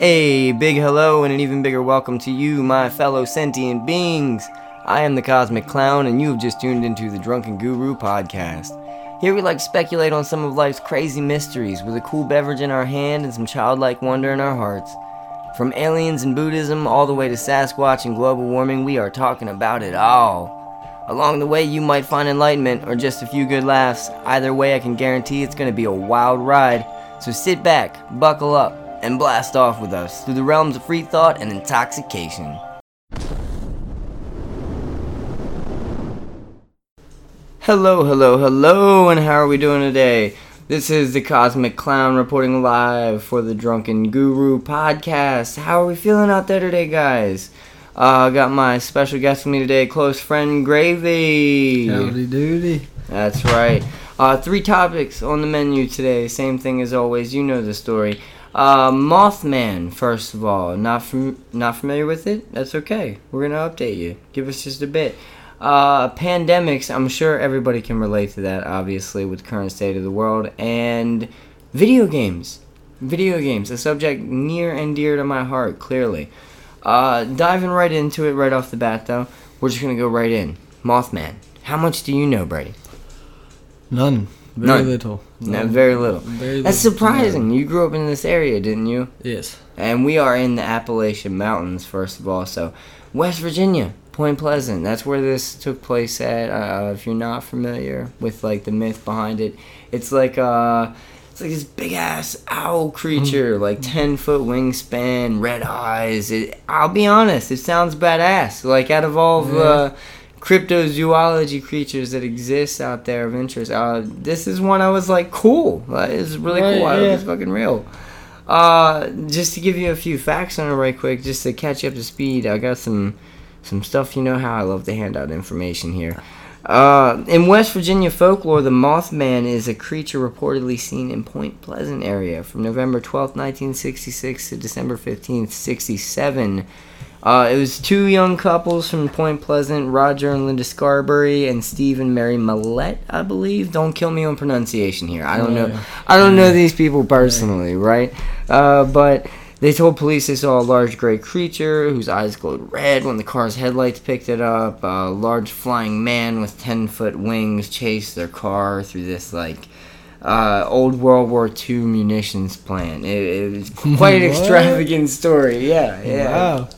A big hello and an even bigger welcome to you, my fellow sentient beings. I am the Cosmic Klown, and you have just tuned into the Drunken Guru podcast. Here we like speculate on some of life's crazy mysteries with a cool beverage in our hand and some childlike wonder in our hearts. From aliens and Buddhism all the way to Sasquatch and global warming, we are talking about it all. Along the way, you might find enlightenment or just a few good laughs. Either way, I can guarantee it's going to be a wild ride. So sit back, buckle up, and blast off with us through the realms of free thought and intoxication. Hello, hello, hello, and how are we doing today? This is the Cosmic Klown reporting live for the Drunken Guru podcast. How are we feeling out there today, guys? Uh, got my special guest with me today, close friend Gravy. Howdy doody. That's right. Uh, three topics on the menu today. Same thing as always. You know the story. Uh, Mothman, first of all. Not not familiar with it? That's okay. We're gonna update you. Give us just a bit. Uh, pandemics. I'm sure everybody can relate to that. Obviously, with current state of the world and video games. Video games, a subject near and dear to my heart. Clearly. Uh, diving right into it right off the bat, though. We're just gonna go right in. Mothman. How much do you know, Gravy? None. Very None. little. No, very little. Very That's little. surprising. You grew up in this area, didn't you? Yes. And we are in the Appalachian Mountains, first of all. So, West Virginia, Point Pleasant. That's where this took place at. Uh, if you're not familiar with like the myth behind it, it's like uh, it's like this big ass owl creature, like ten foot wingspan, red eyes. It, I'll be honest, it sounds badass. Like out of all the cryptozoology creatures that exist out there of interest, uh, this is one I was like, cool. Like, it's really Right, cool. I hope it's fucking real. Uh, just to give you a few facts on it right quick, just to catch you up to speed, I got some some stuff. You know how I love to hand out information here. Uh, in West Virginia folklore, the Mothman is a creature reportedly seen in Point Pleasant area from November 12, 1966 to December 15, 67. Uh, it was two young couples from Point Pleasant, Roger and Linda Scarberry, and Steve and Mary Millette, I believe. Don't kill me on pronunciation here. I don't know. I don't know these people personally, right? Uh, but they told police they saw a large gray creature whose eyes glowed red when the car's headlights picked it up. A large flying man with 10 foot wings chased their car through this, like, uh, old World War II munitions plant. It, it was quite an extravagant story. Yeah, yeah. Wow.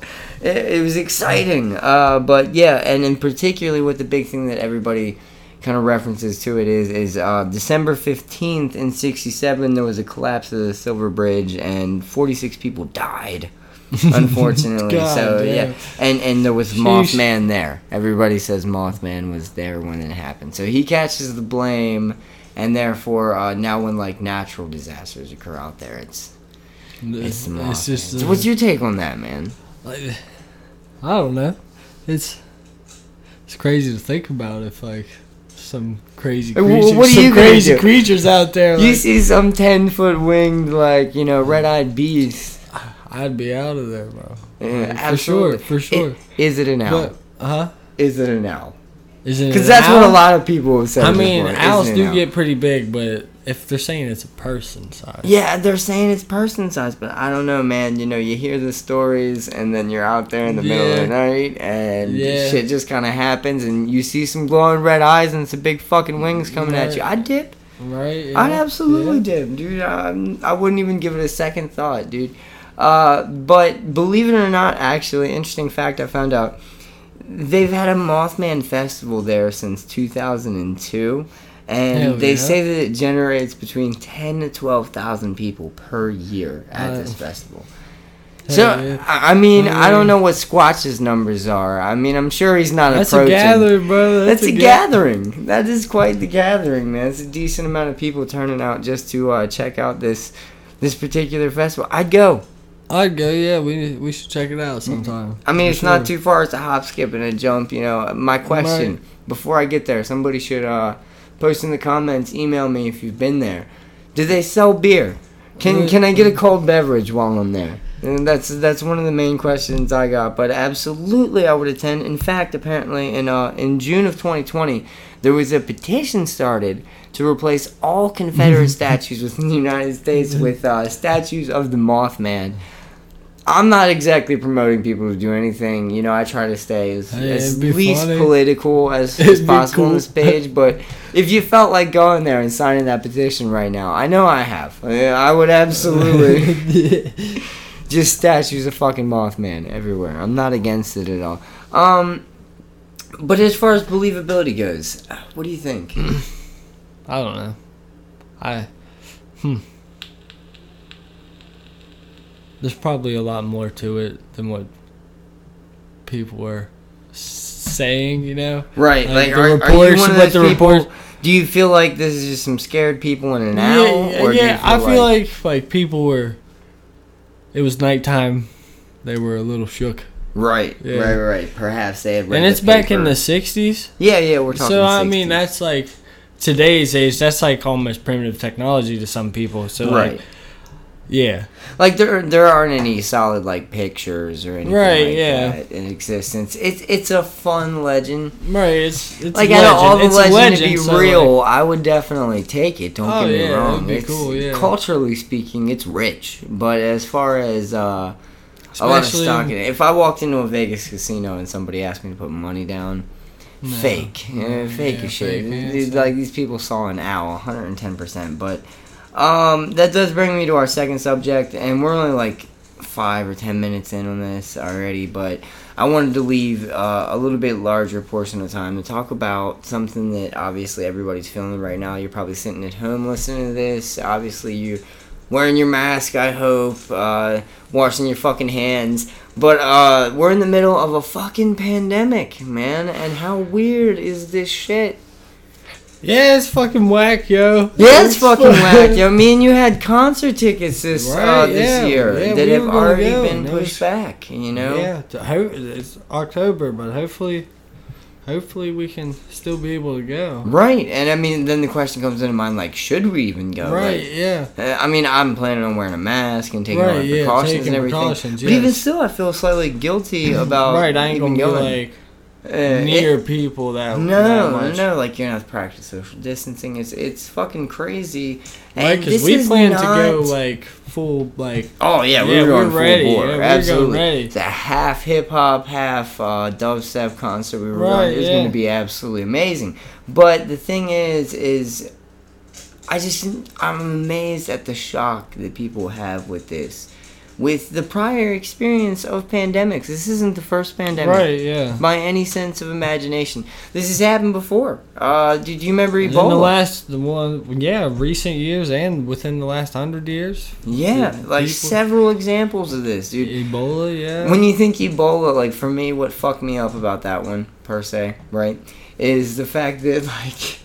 It, it was exciting. Uh, but yeah, and in particularly with the big thing that everybody kind of references to it is is uh, December 15th in 67 there was a collapse of the Silver Bridge and 46 people died unfortunately God so yeah damn. and and there was Sheesh. Mothman there everybody says Mothman was there when it happened so he catches the blame and therefore uh, now when like natural disasters occur out there it's it's It's just. so uh, what's your take on that man like, I don't know. It's. It's crazy to think about if like some crazy creatures, what are some you crazy do? creatures out there. You Like, see some ten foot winged, like you know, red eyed beast. I'd be out of there, bro. Yeah, Like, for sure, for sure. I- Is it an owl? But huh? Is it an owl? Is it? Because that's what a lot of people have said. I mean, owls do owl? get pretty big, but if they're saying it's a person size, Yeah, they're saying it's person size, but I don't know, man. You know, you hear the stories, and then you're out there in the middle of the night, and Yeah. shit just kind of happens, and you see some glowing red eyes and some big fucking wings coming at you. I'd dip. right? I'd absolutely yeah. dip, dude. I, I wouldn't even give it a second thought, dude. Uh, but believe it or not, actually, interesting fact I found out. They've had a Mothman festival there since 2002, and Hell they yeah. say that it generates between 10 to 12,000 people per year at this Uh, festival. So yeah. I mean, I don't know what Squatch's numbers are. I mean, I'm sure he's not That's a approaching. gathering, bro. That's, a, ga- gathering. That is quite the gathering, man. It's a decent amount of people turning out just to uh, check out this this particular festival. I'd go. I'd go. Yeah, we we should check it out sometime. I mean, For it's not too far. It's a hop, skip, and a jump. You know, my question before I get there, somebody should uh, post in the comments, email me if you've been there. Do they sell beer? Can can I get a cold beverage while I'm there? And that's that's one of the main questions I got. But absolutely, I would attend. In fact, apparently, in uh, in June of 2020, there was a petition started to replace all Confederate statues within the United States with uh, statues of the Mothman. I'm not exactly promoting people to do anything. You know, I try to stay as, Hey, as least funny. political as, as possible on this page. But if you felt like going there and signing that petition right now, I know I have. I, I would absolutely just statues of fucking Mothman everywhere. I'm not against it at all. Um, but as far as believability goes, what do you think? I don't know. I hmm. There's probably a lot more to it than what people were saying, you know. Right, Like, like, the are, are you reports- one of what the people? reports- Do you feel like this is just some scared people in an owl, yeah, or yeah, I feel like like people were. It was nighttime. They were a little shook, right, Yeah. right, right? Perhaps they had and it's back in the '60s. yeah, yeah. We're talking. So I mean, that's like today's age. That's like almost primitive technology to some people. So like, right. Yeah, Like there, there aren't any solid like pictures or anything Right, like yeah. that in existence. It's it's a fun legend. right. It's it's like a out legend. of all the it's a legend, legend to be so, real, like, I would definitely take it. Don't Oh, get me yeah, wrong. it's, cool, yeah. Culturally speaking, it's rich, but as far as uh, a lot of stock in it, if I walked into a Vegas casino and somebody asked me to put money down, No. fake, Eh, fake yeah, as shit. fake, yeah, like these people saw an owl, 110 percent. But um, that does bring me to our second subject, and we're only like five or ten minutes in on this already. But I wanted to leave uh, a little bit larger portion of time to talk about something that obviously everybody's feeling right now. You're probably sitting at home listening to this. Obviously, you're Wearing your mask, I hope. Uh, washing your fucking hands. But uh, we're in the middle of a fucking pandemic, man. And how weird is this shit? Yeah, it's fucking whack, yo. Yeah, it's fucking whack. Yo, me and you had concert tickets this uh, this yeah, year yeah, that we have already go, been pushed back. You know. Yeah, it's October, but hopefully, hopefully we can still be able to go. Right, and I mean, then the question comes into mind, like, should we even go? Right? Like, Yeah. uh, I mean, I'm planning on wearing a mask and taking all the yeah, precautions and everything. precautions, But even still, I feel slightly guilty about right. I ain't even gonna going. be like Uh, it- near people that that No, much. no, like you're not practice social distancing. It's it's fucking crazy. Right, And because we plan not- to go like full like Oh yeah, Yeah, we're going we're ready. full. Yeah, we're Absolutely. ready. It's a half hip hop, half uh, dubstep concert we were Right, going. It's yeah. going to be absolutely amazing. But the thing is, is I just I'm amazed at the shock that people have with this, with the prior experience of pandemics. This isn't the first pandemic. right. Yeah. By any sense of imagination, this has happened before. Uh, did you remember Ebola? In the last the one yeah recent years and within the last hundred years. yeah, like people- several examples of this, dude. Ebola. Yeah. When you think Ebola, like for me, what fucked me up about that one per se, right, is the fact that like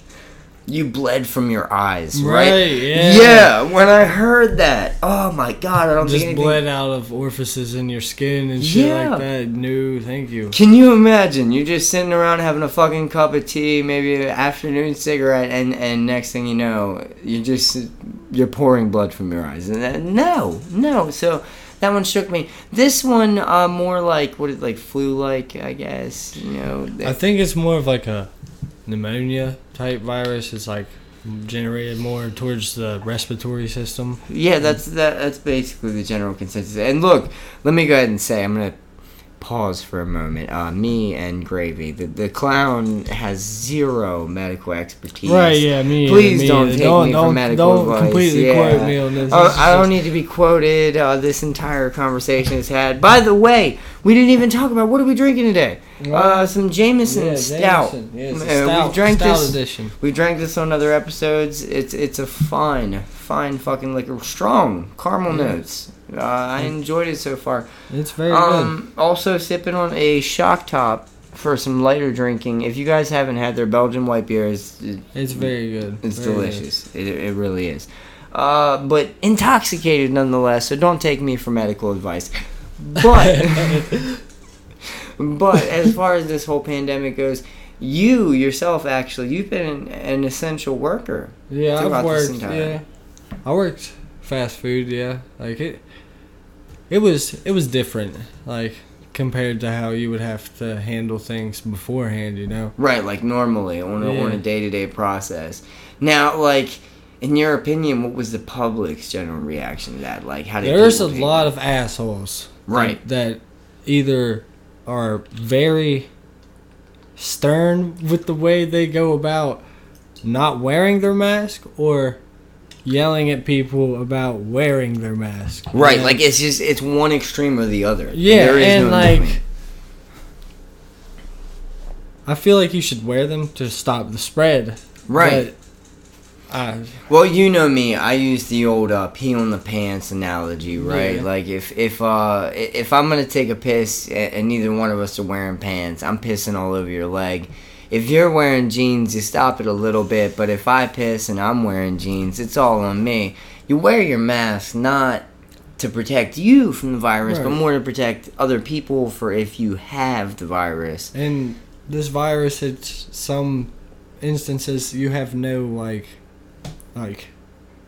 you bled from your eyes, right? Right, yeah. Yeah. When I heard that, oh my god, I don't just bled out of orifices in your skin and shit Yeah. like that. No, thank you. Can you imagine? You're just sitting around having a fucking cup of tea, maybe an afternoon cigarette, and and next thing you know, you're just you're pouring blood from your eyes. And that, no, no. So that one shook me. This one, uh, more like what is like flu-like, I guess. You know. I think it's more of like a pneumonia type virus. It's like generated more towards the respiratory system. Yeah, that's that. That's basically the general consensus. And look, let me go ahead and say, I'm gonna pause for a moment. Uh, me and Gravy, the the clown has zero medical expertise. Right, yeah, me. Please me don't take don't, me for don't, medical don't advice. completely Yeah. quote me on this. Uh, is I don't need to be quoted. Uh, this entire conversation is had. By the way, we didn't even talk about what are we drinking today. Uh, some Jameson Yeah, Stout. Jameson. Yeah, Uh, stout, we've drank stout this. edition. We drank this on other episodes. It's it's a fine, fine fucking liquor. Strong caramel notes. Uh, I enjoyed it so far. It's very good. Um, also sipping on a shock top for some lighter drinking. If you guys haven't had their Belgian white beer, it's It's very good. it's Very good. delicious. It, it really is. Uh, but intoxicated nonetheless. So don't take me for medical advice. But but as far as this whole pandemic goes, you yourself actually you've been an, an essential worker. Yeah, I've worked. Yeah, I worked fast food. Yeah, like it. It was it was different, like compared to how you would have to handle things beforehand. You know. Right, like normally on a, on a day to day process. Now, like in your opinion, what was the public's general reaction to that? Like, how did There's a lot of assholes. That- Right. That, either are very stern with the way they go about not wearing their mask or yelling at people about wearing their mask. right. And- Like it's just it's one extreme or the other. Yeah, There is and no like. I feel like you should wear them to stop the spread. right. Uh, Well, you know me. I use the old uh, pee on the pants analogy, right? Yeah. Like if if uh if I'm gonna take a piss and neither one of us are wearing pants, I'm pissing all over your leg. If you're wearing jeans, you stop it a little bit. But if I piss and I'm wearing jeans, it's all on me. You wear your mask not to protect you from the virus, but more to protect other people for if you have the virus. and this virus, it's some instances you have no like, like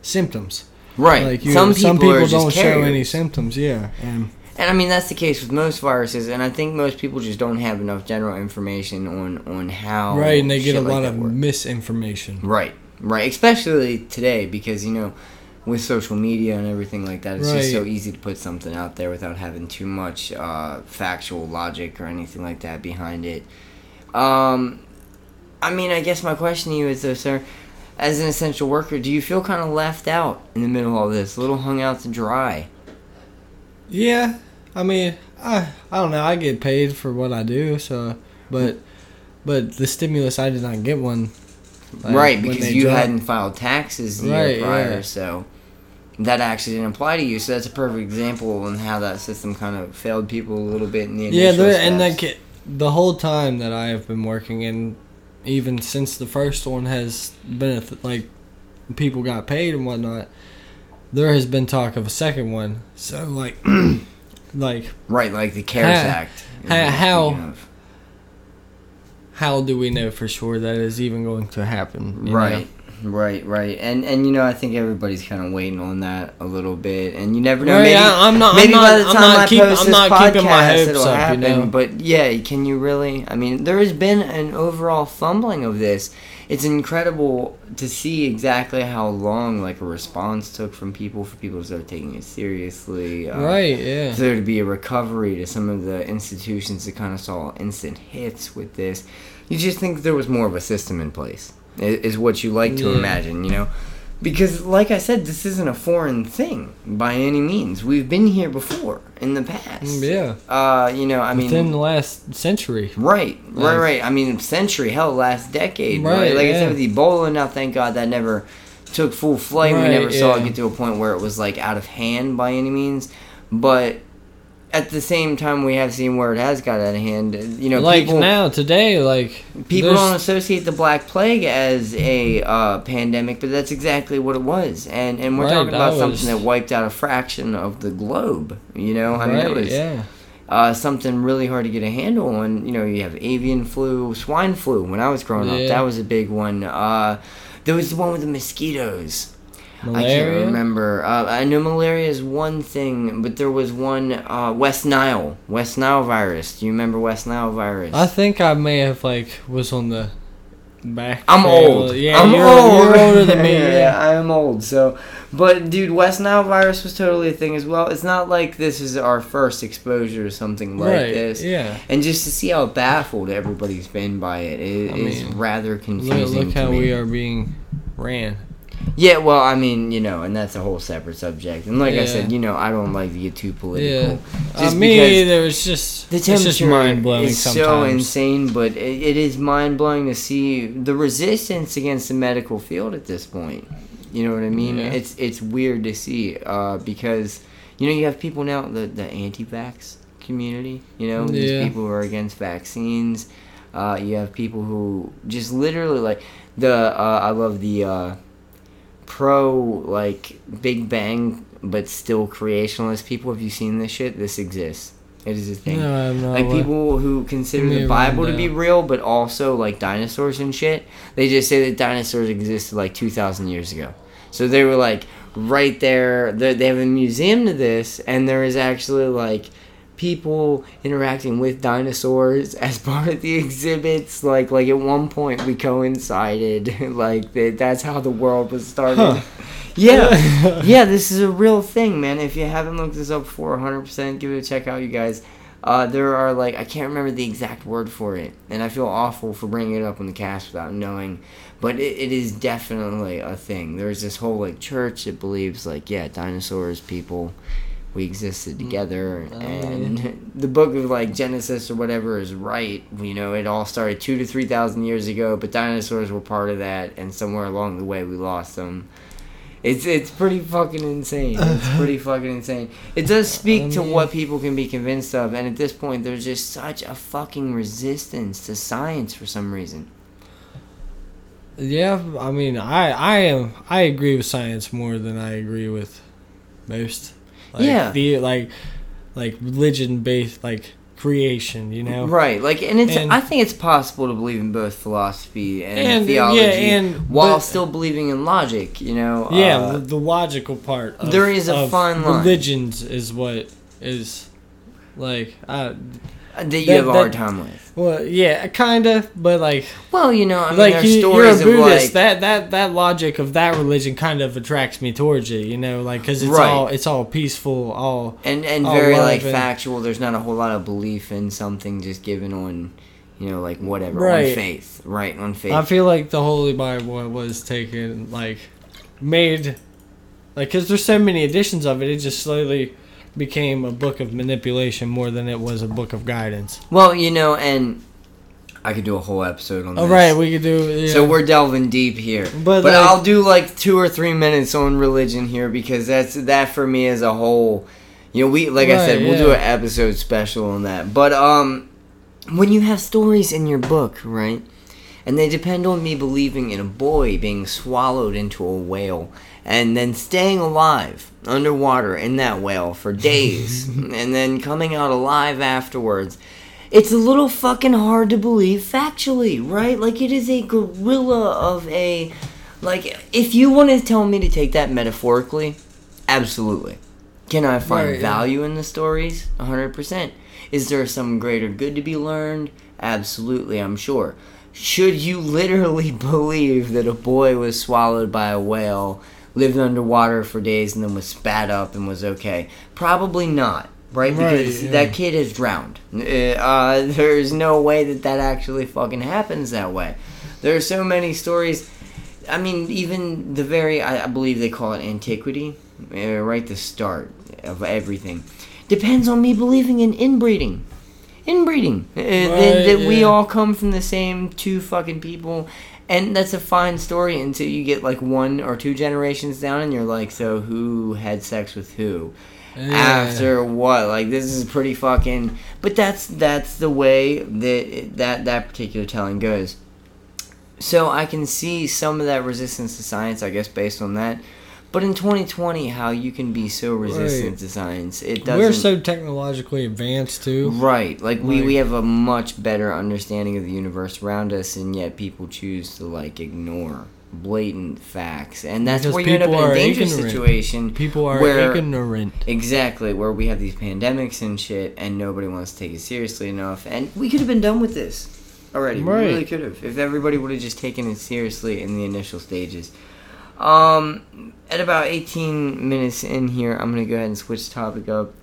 symptoms. Right. Like you, some some people, people, are don't show any symptoms. Yeah, and And I mean that's the case with most viruses, and I think most people just don't have enough general information on on how. right, and they get a like lot of works. misinformation. Right, right, especially today because you know, with social media and everything like that, it's just so easy to put something out there without having too much uh, factual logic or anything like that behind it. Um, I mean, I guess my question to you is though, sir. As an essential worker, do you feel kind of left out in the middle of all this, a little hung out to dry? Yeah, I mean, I I don't know. I get paid for what I do, so but but the stimulus I did not get one. like, right, because you dropped- hadn't filed taxes the Right, year prior, yeah. so that actually didn't apply to you. So that's a perfect example on how that system kind of failed people a little bit in the Yeah, there, and like the whole time that I have been working, and even since the first one has been a th- like people got paid and whatnot, there has been talk of a second one. So like, like right, like the CARES Ha- Act. ha- how- how do we know for sure that is even going to happen? you know? Right. Right, and and you know I think everybody's kind of waiting on that a little bit, and you never know. Right, maybe I- I'm not- maybe I'm by not- the I'm time not I keep- post this podcast, keeping my hopes it'll up, you know? But yeah, can you really? I mean, there has been an overall fumbling of this. It's incredible to see exactly how long like a response took from people for people to start taking it seriously. uh, Right. Yeah. for there to be a recovery to some of the institutions that kind of saw instant hits with this. You just think there was more of a system in place, is what you like to Yeah. imagine, you know? Because, like I said, this isn't a foreign thing by any means. We've been here before in the past. Mm, Yeah. Uh, you know, I mean, Within the last century. Right, right, Like- right. I mean, century, hell, last decade. Right. Right, Like I said with Ebola, now thank God that never took full flight. we Right, never saw it get to a point where it was like out of hand by any means. But at the same time, we have seen where it has got out of hand. You know, like people now today, like people there's- don't associate the Black Plague as a uh, pandemic, but that's exactly what it was. And and we're Right, talking about that something was- that wiped out a fraction of the globe. You know, I mean, it was yeah. uh, something really hard to get a handle on. You know, you have avian flu, swine flu. When I was growing up, that was a big one. Uh, there was the one with the mosquitoes. I can't remember. Uh, I know malaria is one thing, but there was one uh, West Nile, West Nile virus. Do you remember West Nile virus? I think I may have like was on the back. I'm trail. old. Yeah, I'm you're, old. You're older than me. yeah, yeah. I am old. So, but dude, West Nile virus was totally a thing as well. It's not like this is our first exposure to something like right. this. Yeah. And just to see how baffled everybody's been by it is, mean, rather Look, confusing. look to how me. we are being ran. Yeah, well, I mean, you know, and that's a whole separate subject. And like I said, you know, I don't like to get too political. Yeah. Uh, me either. It's just The it's temperature just mind blowing is so insane, but it, it is mind blowing to see the resistance against the medical field at this point. You know what I mean? Yeah. It's it's weird to see uh, because you know you have people now the the anti-vax community. You know these Yeah. people who are against vaccines. Uh, you have people who just literally like the uh, I love the uh, pro like Big Bang but still creationalist people. Have you seen this shit? This exists. It is a thing No, I'm not. like people who consider the Bible to be real, but also like dinosaurs and shit. They just say that dinosaurs existed like two thousand years ago. So they were like right there. They they have a museum to this, and there is actually like people interacting with dinosaurs as part of the exhibits. Like like at one point we coincided. like that that's how the world was started. Huh. Yeah, yeah, this is a real thing, man. If you haven't looked this up before, 100% give it a check out, you guys. Uh, there are like I can't remember the exact word for it, and I feel awful for bringing it up on the cast without knowing, but it, it is definitely a thing. There's this whole like church that believes like yeah, dinosaurs, people, we existed mm. together, Oh, and the book of like Genesis or whatever is right. You know, it all started two to three thousand years ago, but dinosaurs were part of that, and somewhere along the way we lost them. It's it's pretty fucking insane. It's pretty fucking insane. It does speak I to what people can be convinced of, and at this point, there's just such a fucking resistance to science for some reason. Yeah, I mean, I I am I agree with science more than I agree with most. Like, Yeah. the like like religion based like creation, you know. Right, like, and it's. And- I think it's possible to believe in both philosophy and, And, theology, yeah, and- while but- still believing in logic. You know. Yeah, uh, the, logical part. Of, there is a fine line. Religions is what is like. Uh, that you that- have a hard time with. well, yeah, kind of, but like, Well, you know, I mean, like you, you're stories a of Buddhist. like. that that that logic of that religion kind of attracts me towards it. You know, like because it's Right. all it's all peaceful, all and and all very like and- factual. There's not a whole lot of belief in something just given on, you know, like whatever on faith, right? On faith. I feel like the Holy Bible was taken, like, made, like, because there's so many editions of it, it just slowly became a book of manipulation more than it was a book of guidance. well, you know, and I could do a whole episode on Oh, this. right, we could do. Yeah. So we're delving deep here, But, but, like- I'll do like two or three minutes on religion here because that's that for me as a whole. You know, we like I said, we'll do an episode special on that. But um, when you have stories in your book, right, and they depend on me believing in a boy being swallowed into a whale and then staying alive underwater in that whale for days and then coming out alive afterwards. It's a little fucking hard to believe factually, right? Like it is a gorilla of a like if you want to tell me to take that metaphorically, absolutely. Can I find Right, yeah. value in the stories? 100%. Is there some greater good to be learned? Absolutely, I'm sure. Should you literally believe that a boy was swallowed by a whale, lived underwater for days, and then was spat up and was okay? Probably not, right? Right, Because yeah. that kid has drowned. Uh, uh, there's no way that that actually fucking happens that way. There are so many stories. I mean, even the very, I, I believe they call it antiquity, uh, right? The start of everything. Depends on me believing in inbreeding. Inbreeding. Uh, that, Right, that we all come from the same two fucking people. And that's a fine story until you get like one or two generations down and you're like, so who had sex with who? Yeah. after what like this is pretty fucking but that's that's the way that that that particular telling goes so i can see some of that resistance to science i guess based on that but in 2020 how you can be so resistant Right. to science it doesn't We're so technologically advanced, too. right like we, Like- we have a much better understanding of the universe around us and yet people choose to like ignore blatant facts and that's where you end up in a dangerous ignorant. situation People are where ignorant. Exactly, where we have these pandemics and shit, and nobody wants to take it seriously enough. And we could have been done with this already. We really could have, if everybody would have just taken it seriously in the initial stages. Um, at about 18 minutes in here, I'm gonna go ahead and switch the topic up.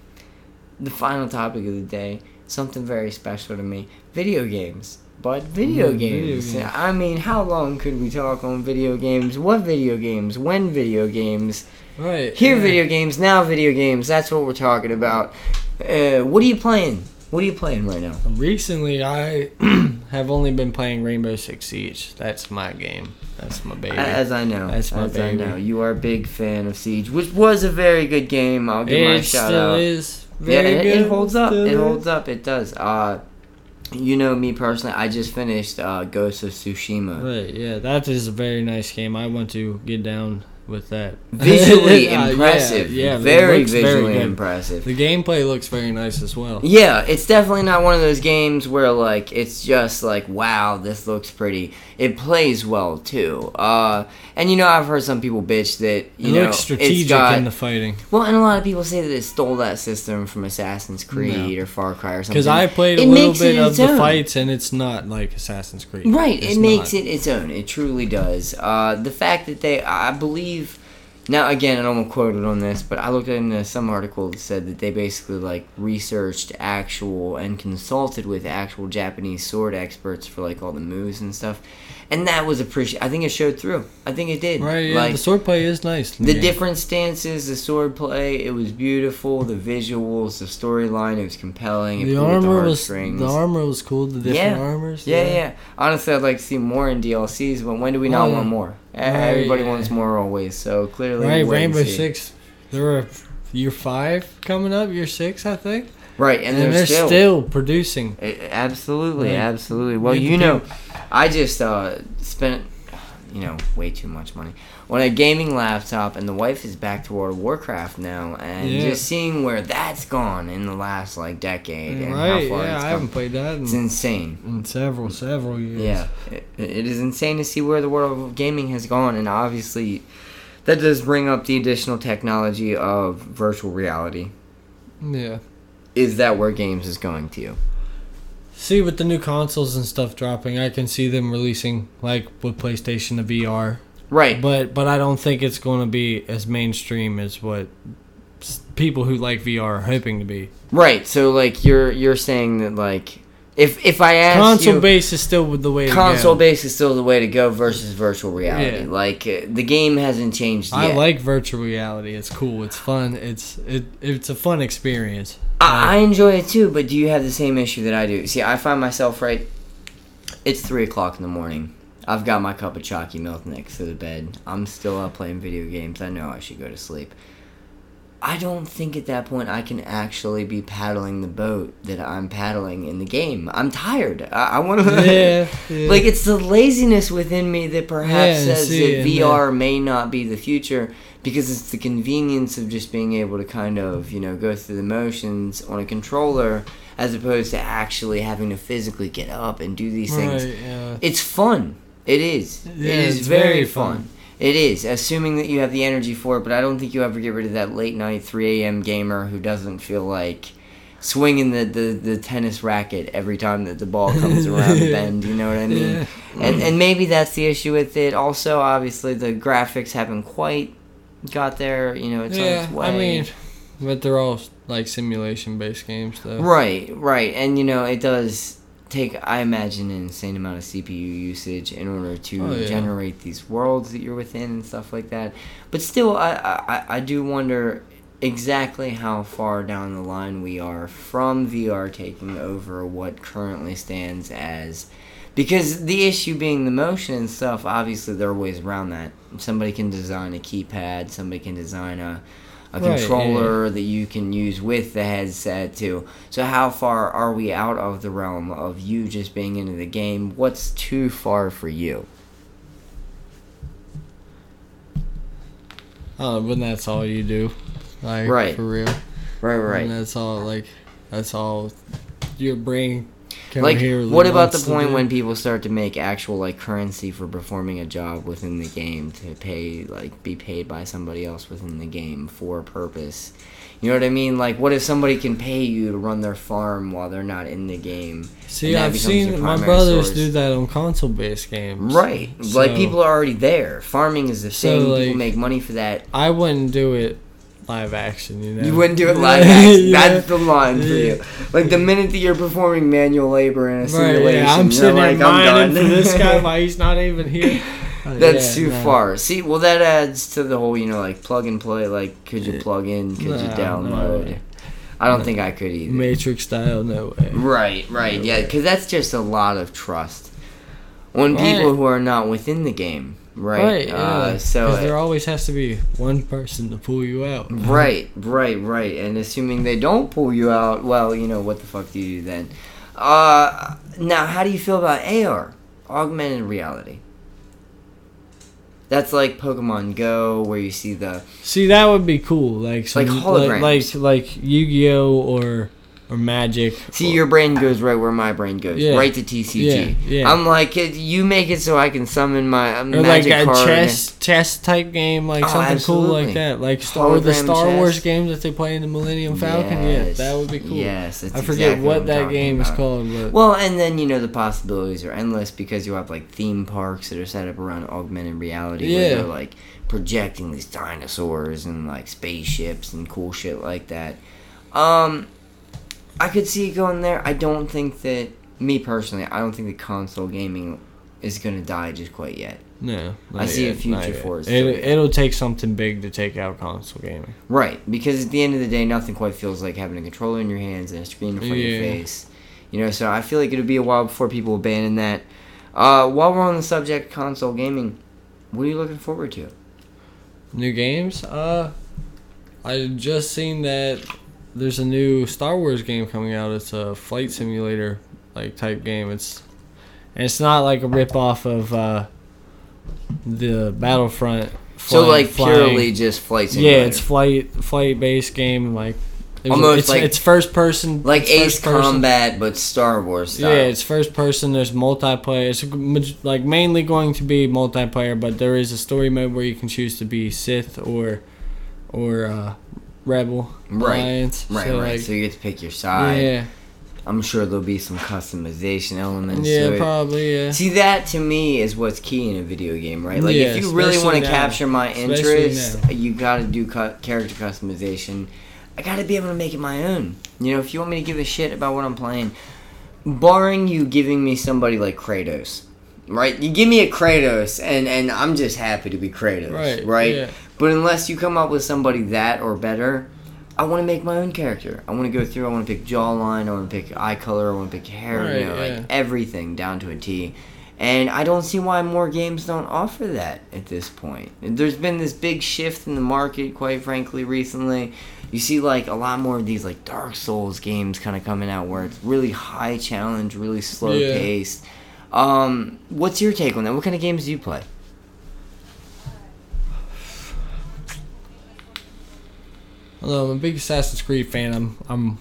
The final topic of the day, something very special to me: video games. But video Mm, video games. games. I mean, how long could we talk on video games? What video games? When video games? Right. Here, yeah. video games. Now, video games. That's what we're talking about. Uh, what are you playing? What are you playing right now? Recently, I have only been playing Rainbow Six Siege. That's my game. That's my baby. As I know, That's my as baby. I know, you are a big fan of Siege, which was a very good game. I'll give my it shout still out. is. yeah, Very it, good. it holds up. Still It holds up. It does. Uh, you know me personally. I just finished uh, Ghost of Tsushima. Right, yeah, that is a very nice game. I want to get down with that. Visually Uh, yeah, impressive. Yeah, it very looks very visually impressive. The gameplay looks very nice as well. Yeah, it's definitely not one of those games where like it's just like wow, this looks pretty. It plays well too. Uh, and you know I've heard some people bitch that It you know looks strategic it's got in the fighting. well, and a lot of people say that it stole that system from Assassin's Creed or Far Cry or something. Because I played a It little bit of the own. fights, and it's not like Assassin's Creed. Right, It's it makes not. it its own. It truly does. Uh, the fact that they, I believe, now again, I don't want to quote it on this, but I looked into some article that said that they basically like researched actual and consulted with actual Japanese sword experts for like all the moves and stuff, and that was appreciated. I think it showed through. I think it did. Right, yeah, like, the swordplay is nice. in the different stances, the sword play, it was beautiful. The visuals, the storyline, it was compelling. The armor was heartstrings. the armor was cool. The different Yeah. armors. Yeah, yeah. Honestly, I'd like to see more in DLCs, but when do we not Oh, want more? Right, Everybody yeah. wants more always, so clearly. Right, wait Rainbow. Six. There were year five coming up, year six, I think, Right, and, and, they're, they're, still. still, producing. Absolutely, Right. absolutely. Well, Need you know, I just uh, spent, you know, way too much money on a gaming laptop, and the wife is back to World of Warcraft now, and Yeah. just seeing where that's gone in the last like decade and Right, how far yeah, it's I haven't played that it's in, insane. in several, several years. Yeah, it, it is insane to see where the world of gaming has gone, and obviously, that does bring up the additional technology of virtual reality. yeah. Is that where games is going to? See, with the new consoles and stuff dropping, I can see them releasing like with PlayStation the VR, Right. but but I don't think it's going to be as mainstream as what people who like VR are hoping to be. Right. So like you're you're saying that like if if I ask Console you, base is still the way to console go. based is still the way to go versus virtual reality. Yeah. Like uh, the game hasn't changed yet. I yet. like virtual reality. It's cool. It's fun. It's it. It's a fun experience. I, I enjoy it too, but do you have the same issue that I do? See, I find myself right. It's three o'clock in the morning. I've got my cup of chalky milk next to the bed. I'm still up playing video games. I know I should go to sleep. I don't think at that point I can actually be paddling the boat that I'm paddling in the game. I'm tired. I, I want to. Yeah, yeah. Like it's the laziness within me that perhaps Yeah, says see, that VR may not be the future because it's the convenience of just being able to kind of you know go through the motions on a controller as opposed to actually having to physically get up and do these things. Right, yeah. It's fun. It is. It is very, very fun. fun. It is, assuming that you have the energy for it. But I don't think you ever get rid of that late night 3 a.m. gamer who doesn't feel like swinging the, the, the tennis racket every time that the ball comes around the bend. You know what I mean? Yeah. And and maybe that's the issue with it. Also, obviously, the graphics haven't quite got there. You know, it's on yeah, its way. I mean, but they're all like simulation based games though. Right, right. And you know, it does take I imagine an insane amount of CPU usage in order to Oh, yeah. generate these worlds that you're within and stuff like that. But still I, I I do wonder exactly how far down the line we are from VR taking over what currently stands as because the issue being the motion and stuff, obviously there are ways around that. Somebody can design a keypad, somebody can design a a Right, yeah, controller that you can use with the headset too. So how far are we out of the realm of you just being into the game? What's too far for you? Oh, when that's all you do, like Right. for real. Right, right. that's all. Like that's all. Your brain. Can Like, what about the point when people start to make actual like currency for performing a job within the game to pay like be paid by somebody else within the game for a purpose? You know what I mean? Like, what if somebody can pay you to run their farm while they're not in the game? See, I've seen my brothers source? do that on console-based games. Right. like people are already there. Farming is the So, thing. people make money for that. I wouldn't do it live action. You know. You wouldn't do it live action. Yeah. That's the line for you. Like the minute that you're performing manual labor in a Right, simulation, yeah, I'm you're sitting like, I'm done. for this guy while he's not even here. That's yeah, too no. far. See, well, that adds to the whole, you know, like plug and play. Like, could you plug in? Could you download? no. I don't think I could either. Matrix style, no way. Right, right, No yeah, because that's just a lot of trust on Right. people who are not within the game. Right. Right. Uh, yeah. so 'Cause there always has to be one person to pull you out. Right, right, right. And assuming they don't pull you out, well, you know, what the fuck do you do then? Uh, now, how do you feel about AR? Augmented reality. That's like Pokemon Go, where you see the See, that would be cool. Like Like like holograms. like like Yu-Gi-Oh or or Magic. See, your brain goes right where my brain goes, Yeah. right to TCG. Yeah, yeah. I'm like, you make it so I can summon my uh, or magic like a card. chess chess type game, like Oh, something cool like that, like Star, or the Star chess. Wars games that they play in the Millennium Falcon. Yes. Yeah, that would be cool. Yes, I forget exactly what I'm that game is called, but Well, and then you know the possibilities are endless because you have like theme parks that are set up around augmented reality where Yeah. they're like projecting these dinosaurs and like spaceships and cool shit like that. Um, I could see it going there. I don't think that me personally, I don't think that console gaming is gonna die just quite yet. no, I see a future for it it it'll take something big to take out console gaming. Right, because at the end of the day, nothing quite feels like having a controller in your hands and a screen in front of your face. You know, so I feel like it'll be a while before people abandon that. Uh, while we're on the subject of console gaming, what are you looking forward to? New games? Uh, I just seen that there's a new Star Wars game coming out. It's a flight simulator like type game. It's and it's not like a rip off of uh, the Battlefront. so, like, flying. purely just flight Yeah, it's flight flight based game. Like Almost it's, like- it's first person. like Ace. Combat, but Star Wars style. Yeah, it's first person. There's multiplayer. It's like mainly going to be multiplayer, but there is a story mode where you can choose to be Sith or or uh, Rebel Right, Alliance. right, so, right. Like, so you get to pick your side. yeah, I'm sure there'll be some customization elements yeah, to it. probably yeah. See, that to me is what's key in a video game, right? Like, Yeah, if you really want to capture my interest, you got to do cu- character customization. I got to be able to make it my own. You know, if you want me to give a shit about what I'm playing, barring you giving me somebody like Kratos, right? You give me a Kratos, and and I'm just happy to be Kratos, Right, right? yeah. But unless you come up with somebody that or better, I want to make my own character. I want to go through. I want to pick jawline. I want to pick eye color. I want to pick hair. Right, you know, yeah. like everything down to a T. And I don't see why more games don't offer that at this point. There's been this big shift in the market, quite frankly, recently. You see, like, a lot more of these, like, Dark Souls games kind of coming out where it's really high challenge, really slow Yeah. paced. Um, what's your take on that? What kind of games do you play? Although I'm a big Assassin's Creed fan, I'm I'm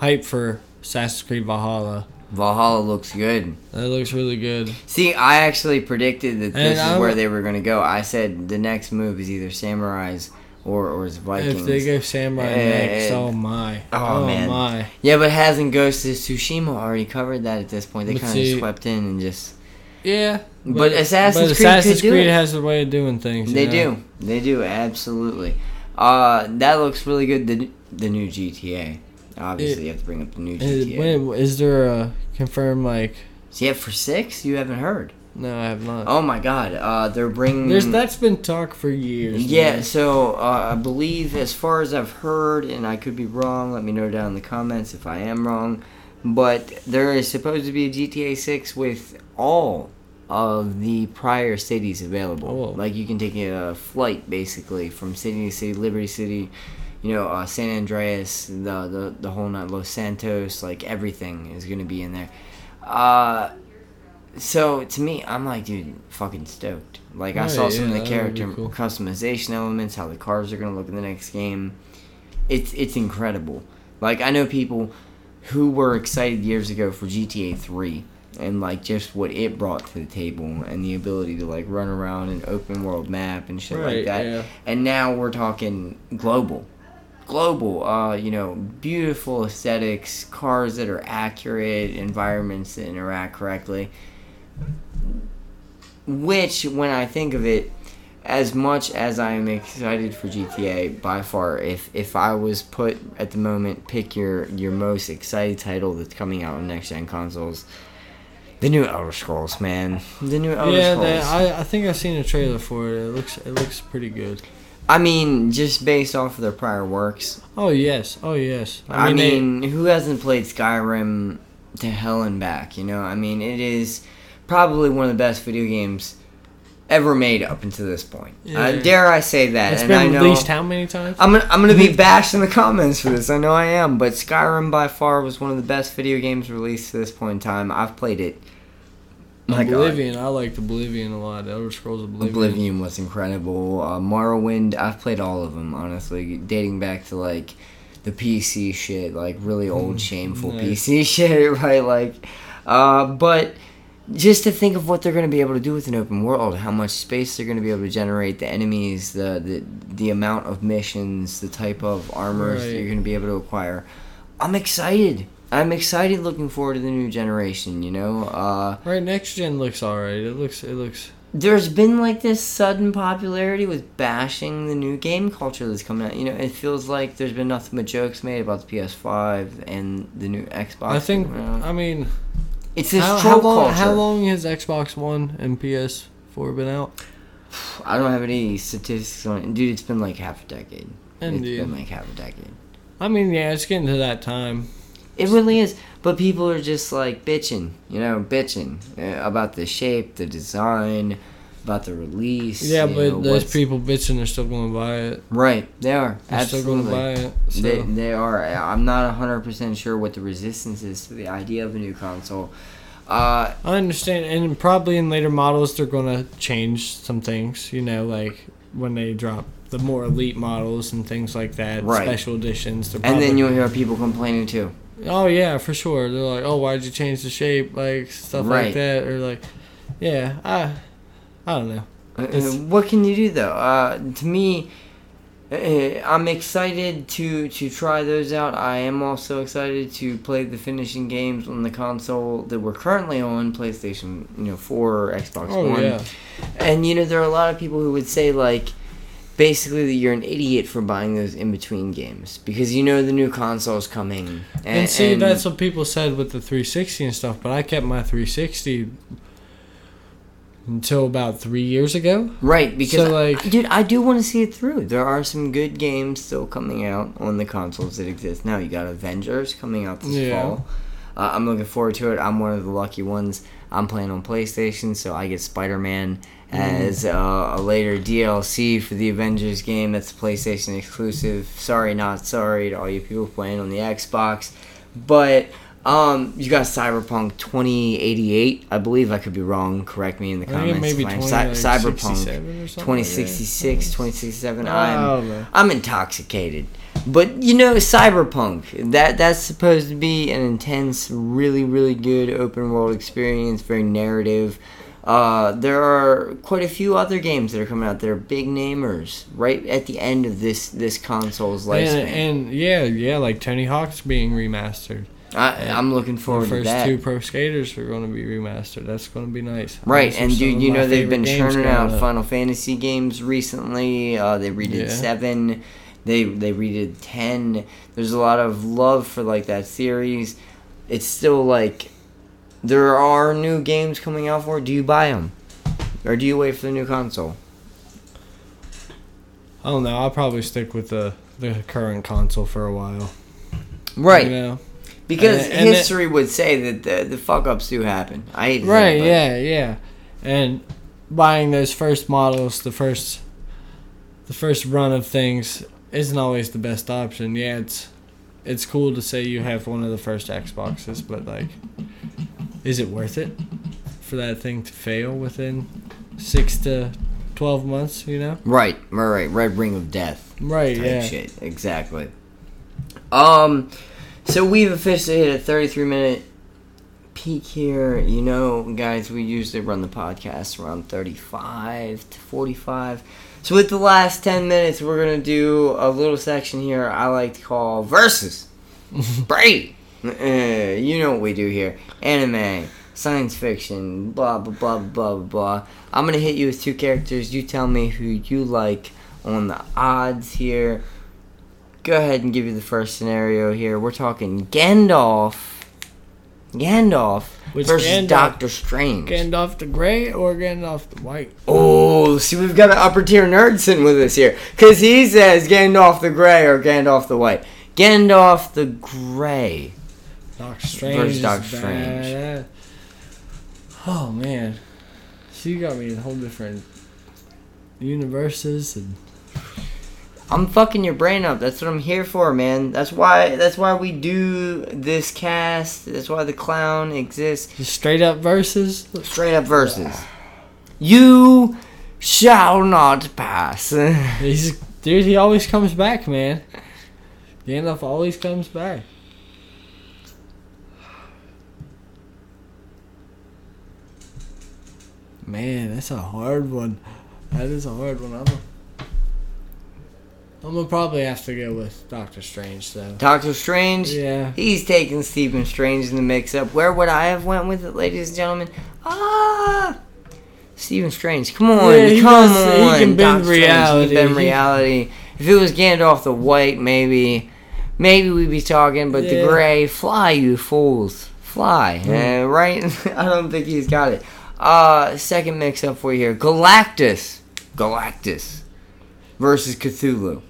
hyped for Assassin's Creed Valhalla. Valhalla looks good. That looks really good. See, I actually predicted that this And is I'm- where they were going to go. I said the next move is either Samurais or or is Vikings. If they go Samurai Eh, next, oh my, oh, man. my. yeah, but hasn't Ghost of Tsushima already covered that at this point? They kind of swept in and just. Yeah, But Assassin's but Creed Assassin's Creed it. has a way of doing things. They know? do. They do absolutely. Uh, that looks really good. The the new GTA. Obviously, you have to bring up the new Is, GTA. when, is there a confirmed like? So yeah, for six, you haven't heard. No, I have not. Oh my God! Uh, they're bringing. There's that's been talk for years. Yeah, man. so uh, I believe, as far as I've heard, and I could be wrong, let me know down in the comments if I am wrong, but there is supposed to be a GTA 6 with all of the prior cities available. Oh. Like, you can take a flight, basically, from city to city, Liberty City, you know, uh, San Andreas, the, the, the whole night, Los Santos, like, everything is going to be in there. Uh, so to me, I'm like, dude, fucking stoked. Like I saw Right, some yeah, of the that would be character cool. customization elements, how the cars are gonna look in the next game. It's it's incredible. Like I know people who were excited years ago for GTA 3 and like just what it brought to the table and the ability to like run around an open world map and shit like that. yeah. And now we're talking global. Global, uh, you know, beautiful aesthetics, cars that are accurate, environments that interact correctly. Which, when I think of it, as much as I am excited for GTA, by far, if if I was put at the moment, pick your your most excited title that's coming out on next gen consoles, the new Elder Scrolls, man, the new Elder yeah. Scrolls. They, I I think I've seen a trailer for it. It looks it looks pretty good. I mean, just based off of their prior works. Oh yes, oh yes. I they- mean, who hasn't played Skyrim to hell and back? You know, I mean, it is probably one of the best video games ever made up until this point. Uh, dare I say that? it's and been I know released how many times? I'm gonna, I'm gonna be bashed in the comments for this. I know I am, but Skyrim by far was one of the best video games released to this point in time. I've played it My God. Oblivion, I liked Oblivion a lot. Elder Scrolls Oblivion. Oblivion was incredible. Uh, Morrowind, I've played all of them, honestly, dating back to like the PC shit, like really old, shameful nice. PC shit, right? Like, uh, but just to think of what they're going to be able to do with an open world, how much space they're going to be able to generate, the enemies, the the, the amount of missions, the type of armors that you're going to be able to acquire. I'm excited. I'm excited looking forward to the new generation, you know? Uh, Right, next gen looks alright. It looks, it looks. there's been like this sudden popularity with bashing the new game culture that's coming out. You know, it feels like there's been nothing but jokes made about the PS5 and the new Xbox. I think. I mean, it's this how, troll how long? culture. How long has Xbox One and PS4 been out? I don't have any statistics on it, dude. It's been like half a decade. Indeed. It's been like half a decade. I mean, yeah, it's getting to that time. It really is. But people are just like bitching, you know, bitching uh, about the shape, the design, about the release. Yeah, but know, those people bitching are still going to buy it. Right, they are. They're Absolutely. still going to buy it. So. They, they are. I'm not 100% sure what the resistance is to the idea of a new console. Uh, I understand, and probably in later models they're gonna change some things. You know, like when they drop the more elite models and things like that, Right. special editions. They're and then you'll hear people complaining too. oh yeah, for sure. They're like, oh, why'd you change the shape, like stuff Right. like that, or like, yeah, I, I don't know. Uh, what can you do though? Uh, to me, uh, I'm excited to to try those out. I am also excited to play the finishing games on the console that we're currently on, PlayStation, you know, 4 or Xbox Oh One. yeah, And you know, there are a lot of people who would say like, basically, that you're an idiot for buying those in between games because you know the new console is coming. And, and, see, and- that's what people said with the 360 and stuff. But I kept my 360 until about three years ago. right because So, like- dude, I do want to see it through. There are some good games still coming out on the consoles that exist now. You got Avengers coming out this Yeah. fall. Uh, I'm looking forward to it. I'm one of the lucky ones. I'm playing on PlayStation, so I get Spider Man Mm. as uh, a later DLC for the Avengers game. That's a PlayStation exclusive. Sorry, not sorry to all you people playing on the Xbox. But um, you got Cyberpunk 2088. I believe I could be wrong. Correct me in the comments. it may be Fine. 20, Cy- like, Cyberpunk 67 like 2066, 2067. I I'm. I'm intoxicated. But you know, Cyberpunk that that's supposed to be an intense, really, really good open world experience, very narrative. Uh, there are quite a few other games that are coming out that are big namers right at the end of this this console's lifespan. And, and yeah, yeah, like Tony Hawk's being remastered. I, I'm looking The forward to first two Pro Skaters are going to be remastered. That's going to be nice. Right, Those and dude, you know they've been churning out up. Final Fantasy games recently. Uh, they redid Yeah. seven, they they redid ten. There's a lot of love for like that series. It's still like there are new games coming out for. it. Do you buy them, or do you wait for the new console? I don't know. I'll probably stick with the the current console for a while. Right, You know? Because And- and it- history would say that the the fuck ups do happen. I hate to say Right. it, but- Yeah. Yeah. And buying those first models, the first, the first run of things, isn't always the best option. Yeah, it's it's cool to say you have one of the first Xboxes, but like, is it worth it for that thing to fail within six to twelve months? You know. Right, right, right. Red Ring of Death. Right. Yeah. shit. Exactly. Um, so we've officially hit a 33 minute peak here. You know, guys, we usually run the podcast around 35 to 45. So with the last 10 minutes, we're gonna do a little section here I like to call versus. Brady. Uh, you know what we do here. Anime, science fiction, blah blah blah blah blah blah. I'm gonna hit you with two characters. You tell me who you like on the odds here. Go ahead and give you the first scenario here. We're talking Gandalf. Gandalf Which versus Gandalf? Doctor Strange. Gandalf the Gray or Gandalf the White? Oh, see, we've got an upper tier nerd sitting with us here. Because he says Gandalf the Grey or Gandalf the White. Gandalf the Grey. Doctor Strange. Versus Doctor Strange. Oh man, She got me in whole different universes and I'm fucking your brain up. That's what I'm here for, man. That's why. That's why we do this cast. That's why the clown exists. Just straight up verses. Straight up verses. You shall not pass. He's dude. He always comes back, man. Gandalf always comes back. Man, that's a hard one. That is a hard one. I'm a, I'm gonna probably have to go with Doctor Strange though. Doctor Strange. Yeah. He's taking Stephen Strange in the mix-up. Where would I have went with it, ladies and gentlemen? Ah, Stephen Strange. Come on, Yeah, come must- he on. can bend Doctor Strange. He can bend reality. If it was Gandalf the White, maybe, maybe we'd be talking. But the Gray, fly, you fools, fly. Uh, right? I don't think he's got it. Uh, second mix-up for you here: Galactus, Galactus versus Cthulhu.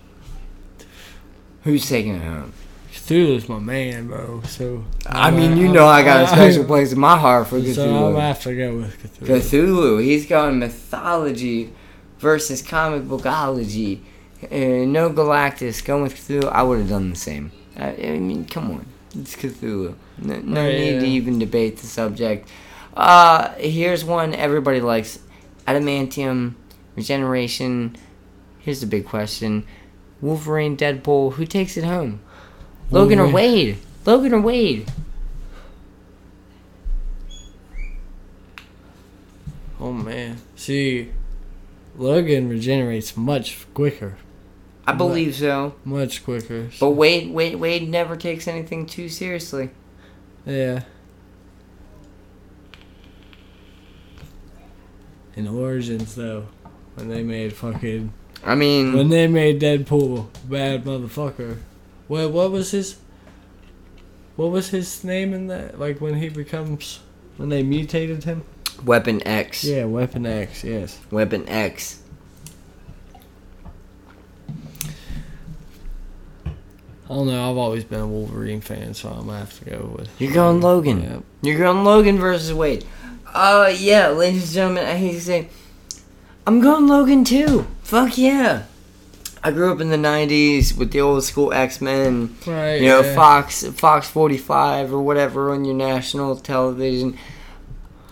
Who's taking it home? Cthulhu's my man, bro. So I I'm- mean, you I'm- know I got a I'm- special place in my heart for Cthulhu. So I'm have to go with Cthulhu. Cthulhu, he's going mythology versus comic bookology. Uh, no Galactus, going with Cthulhu. I would have done the same. I, I mean, come on, it's Cthulhu. No, no Oh, need to even debate the subject. Uh, here's one everybody likes: adamantium, regeneration. Here's the big question: Wolverine, Deadpool. Who takes it home? Logan or Wade? Logan or Wade? Oh man, see, Logan regenerates much quicker, I believe so. much quicker. But Wade, Wade, Wade never takes anything too seriously. Yeah. In Origins though, when they made fucking I mean, when they made Deadpool bad motherfucker. What what was his? What was his name in that? Like when he becomes when they mutated him? Weapon X. Yeah, Weapon X. Yes. Weapon X. I don't know. I've always been a Wolverine fan, so I'm gonna have to go with. You're going Logan. Yeah. You're going Logan versus Wade. Uh, yeah, ladies and gentlemen, I hate to say, I'm going Logan too. Fuck yeah. I grew up in the '90s with the old school X Men. Right. You know, yeah. Fox, Fox 45 or whatever on your national television.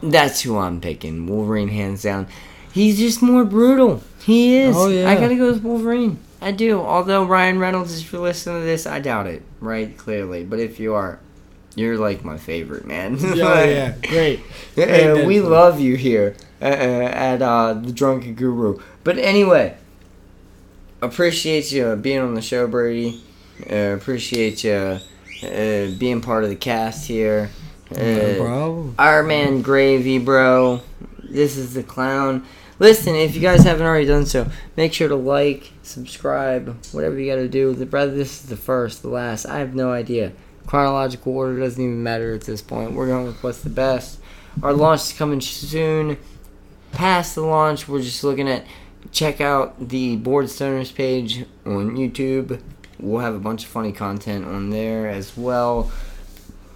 That's who I'm picking. Wolverine, hands down. He's just more brutal. He is. Oh, yeah. I gotta go with Wolverine. I do. Although Ryan Reynolds, if you're listening to this, I doubt it. Right? Clearly. But if you are, you're like my favorite, man. Oh yeah, great. Yeah, Hey, we love you here uh, uh, at uh, the Drunken Guru. But anyway, appreciate you being on the show, Brady. Uh, appreciate you uh, being part of the cast here. Uh, problem. our man Gravy, bro. This is the clown. Listen, if you guys haven't already done so, make sure to like, subscribe, whatever you gotta do. The brother, this is the first, the last. I have no idea. Chronological order doesn't even matter at this point. We're going with what's the best. Our launch is coming soon. Past the launch, we're just looking at check out the Board Stoners page on YouTube. We'll have a bunch of funny content on there as well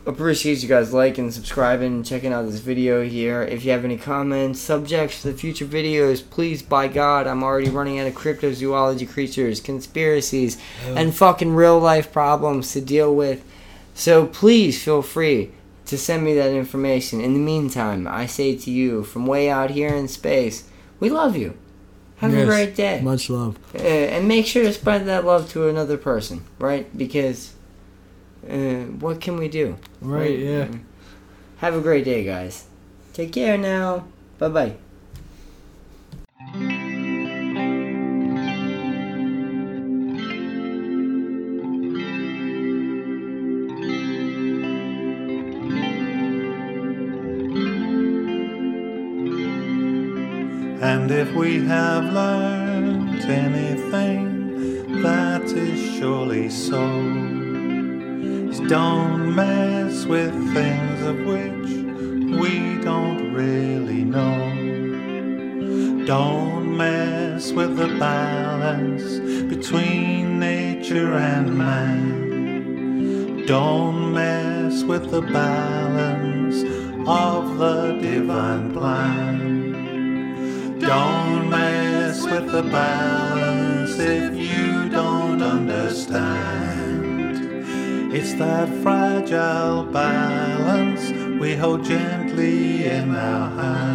appreciate you guys liking, subscribing, and checking out this video here. If you have any comments, subjects for the future videos, please, by God, I'm already running out of cryptozoology creatures, conspiracies, and fucking real life problems to deal with. So please feel free to send me that information. In the meantime, I say to you from way out here in space, we love you. Have a great day. Much love. Uh, and make sure to spread that love to another person, right? Because uh, what can we do? Right. Yeah. Have a great day, guys. Take care now. Bye bye. And if we have learned anything, that is surely so. Don't mess with things of which we don't really know. Don't mess with the balance between nature and man. Don't mess with the balance of the divine plan. Don't mess with the balance if you don't understand. It's that fragile balance we hold gently in our hands.